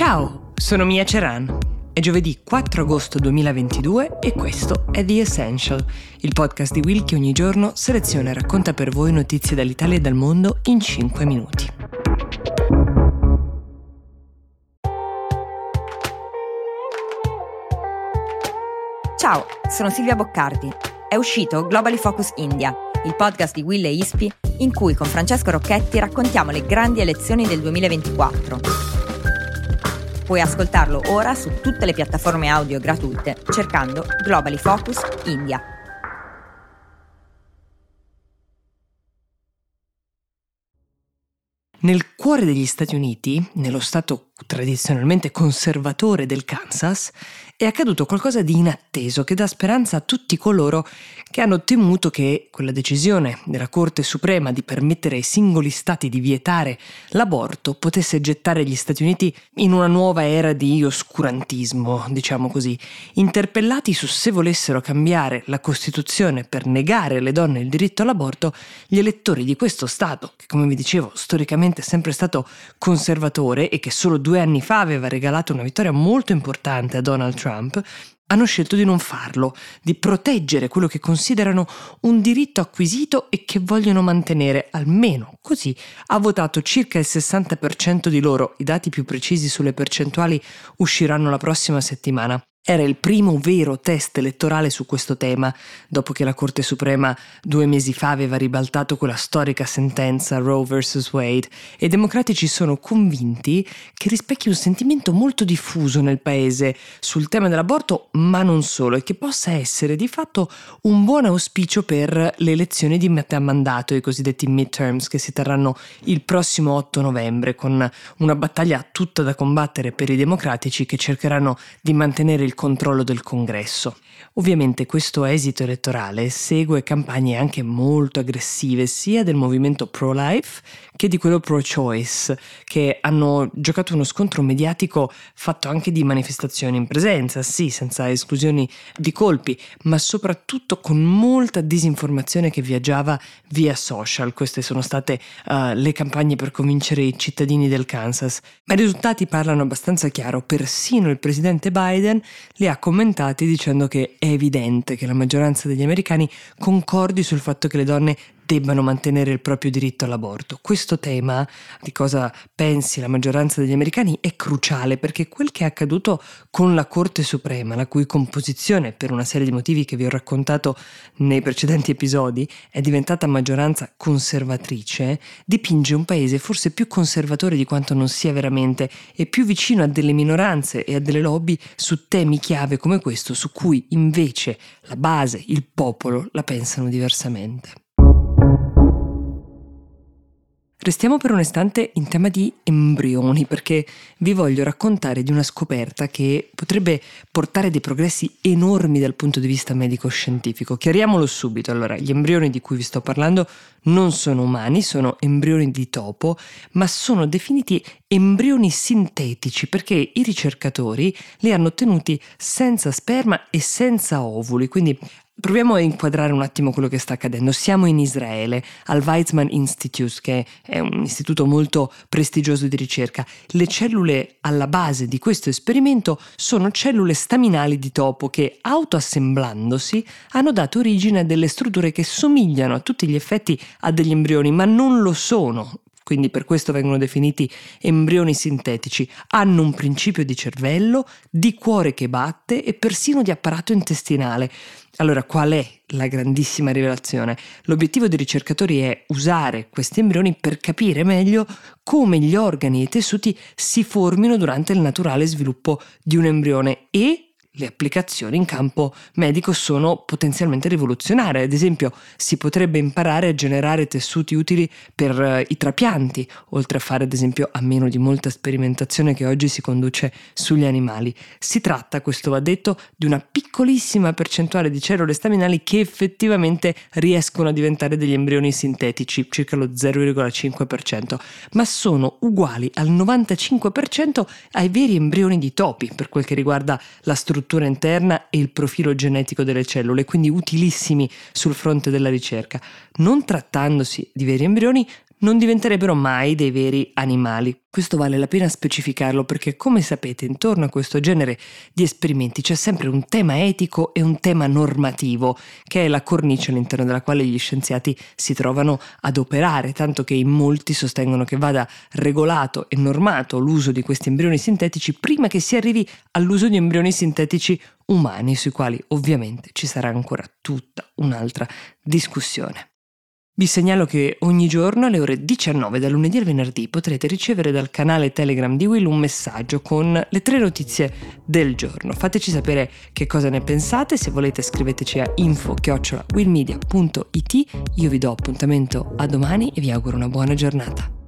Ciao, sono Mia Ceran. È giovedì 4 agosto 2022 e questo è The Essential, il podcast di Will che ogni giorno seleziona e racconta per voi notizie dall'Italia e dal mondo in 5 minuti. Ciao, sono Silvia Boccardi. È uscito Globally Focus India, il podcast di Will e Ispi in cui con Francesco Rocchetti raccontiamo le grandi elezioni del 2024 Puoi ascoltarlo ora su tutte le piattaforme audio gratuite cercando Globally Focus India. Nel cuore degli Stati Uniti, nello stato tradizionalmente conservatore del Kansas, è accaduto qualcosa di inatteso che dà speranza a tutti coloro che hanno temuto che quella decisione della Corte Suprema di permettere ai singoli stati di vietare l'aborto potesse gettare gli Stati Uniti in una nuova era di oscurantismo, diciamo così, interpellati su se volessero cambiare la Costituzione per negare alle donne il diritto all'aborto, gli elettori di questo Stato, che come vi dicevo storicamente è sempre stato conservatore e che solo due anni fa aveva regalato una vittoria molto importante a Donald Trump hanno scelto di non farlo, di proteggere quello che considerano un diritto acquisito e che vogliono mantenere, almeno così ha votato circa il 60% di loro, i dati più precisi sulle percentuali usciranno la prossima settimana. Era il primo vero test elettorale su questo tema, dopo che la Corte Suprema due mesi fa aveva ribaltato quella storica sentenza Roe vs. Wade e i democratici sono convinti che rispecchi un sentimento molto diffuso nel paese sul tema dell'aborto, ma non solo, e che possa essere di fatto un buon auspicio per le elezioni di metà mandato, i cosiddetti midterms, che si terranno il prossimo 8 novembre, con una battaglia tutta da combattere per i democratici che cercheranno di mantenere il il controllo del congresso. Ovviamente questo esito elettorale segue campagne anche molto aggressive sia del movimento pro-life che di quello pro-choice, che hanno giocato uno scontro mediatico fatto anche di manifestazioni in presenza, sì, senza esclusioni di colpi, ma soprattutto con molta disinformazione che viaggiava via social. Queste sono state uh, le campagne per convincere i cittadini del Kansas. Ma i risultati parlano abbastanza chiaro, persino il presidente Biden li ha commentati dicendo che è evidente che la maggioranza degli americani concordi sul fatto che le donne debbano mantenere il proprio diritto all'aborto. Questo tema di cosa pensi la maggioranza degli americani è cruciale perché quel che è accaduto con la Corte Suprema, la cui composizione, per una serie di motivi che vi ho raccontato nei precedenti episodi, è diventata maggioranza conservatrice, dipinge un paese forse più conservatore di quanto non sia veramente e più vicino a delle minoranze e a delle lobby su temi chiave come questo, su cui invece la base, il popolo, la pensano diversamente. Restiamo per un istante in tema di embrioni perché vi voglio raccontare di una scoperta che potrebbe portare dei progressi enormi dal punto di vista medico-scientifico. Chiariamolo subito, allora, gli embrioni di cui vi sto parlando non sono umani, sono embrioni di topo, ma sono definiti embrioni sintetici perché i ricercatori li hanno ottenuti senza sperma e senza ovuli, quindi Proviamo a inquadrare un attimo quello che sta accadendo. Siamo in Israele, al Weizmann Institute, che è un istituto molto prestigioso di ricerca. Le cellule alla base di questo esperimento sono cellule staminali di topo che, autoassemblandosi, hanno dato origine a delle strutture che somigliano a tutti gli effetti a degli embrioni, ma non lo sono quindi per questo vengono definiti embrioni sintetici, hanno un principio di cervello, di cuore che batte e persino di apparato intestinale. Allora, qual è la grandissima rivelazione? L'obiettivo dei ricercatori è usare questi embrioni per capire meglio come gli organi e i tessuti si formino durante il naturale sviluppo di un embrione e le applicazioni in campo medico sono potenzialmente rivoluzionarie. Ad esempio, si potrebbe imparare a generare tessuti utili per uh, i trapianti, oltre a fare, ad esempio, a meno di molta sperimentazione che oggi si conduce sugli animali. Si tratta, questo va detto, di una piccolissima percentuale di cellule staminali che effettivamente riescono a diventare degli embrioni sintetici, circa lo 0,5%, ma sono uguali al 95% ai veri embrioni di topi per quel che riguarda la struttura struttura interna e il profilo genetico delle cellule, quindi utilissimi sul fronte della ricerca. Non trattandosi di veri embrioni, non diventerebbero mai dei veri animali. Questo vale la pena specificarlo perché, come sapete, intorno a questo genere di esperimenti c'è sempre un tema etico e un tema normativo, che è la cornice all'interno della quale gli scienziati si trovano ad operare, tanto che in molti sostengono che vada regolato e normato l'uso di questi embrioni sintetici prima che si arrivi all'uso di embrioni sintetici umani, sui quali ovviamente ci sarà ancora tutta un'altra discussione. Vi segnalo che ogni giorno alle ore 19 dal lunedì al venerdì potrete ricevere dal canale Telegram di Will un messaggio con le tre notizie del giorno. Fateci sapere che cosa ne pensate, se volete scriveteci a info-willmedia.it. Io vi do appuntamento a domani e vi auguro una buona giornata.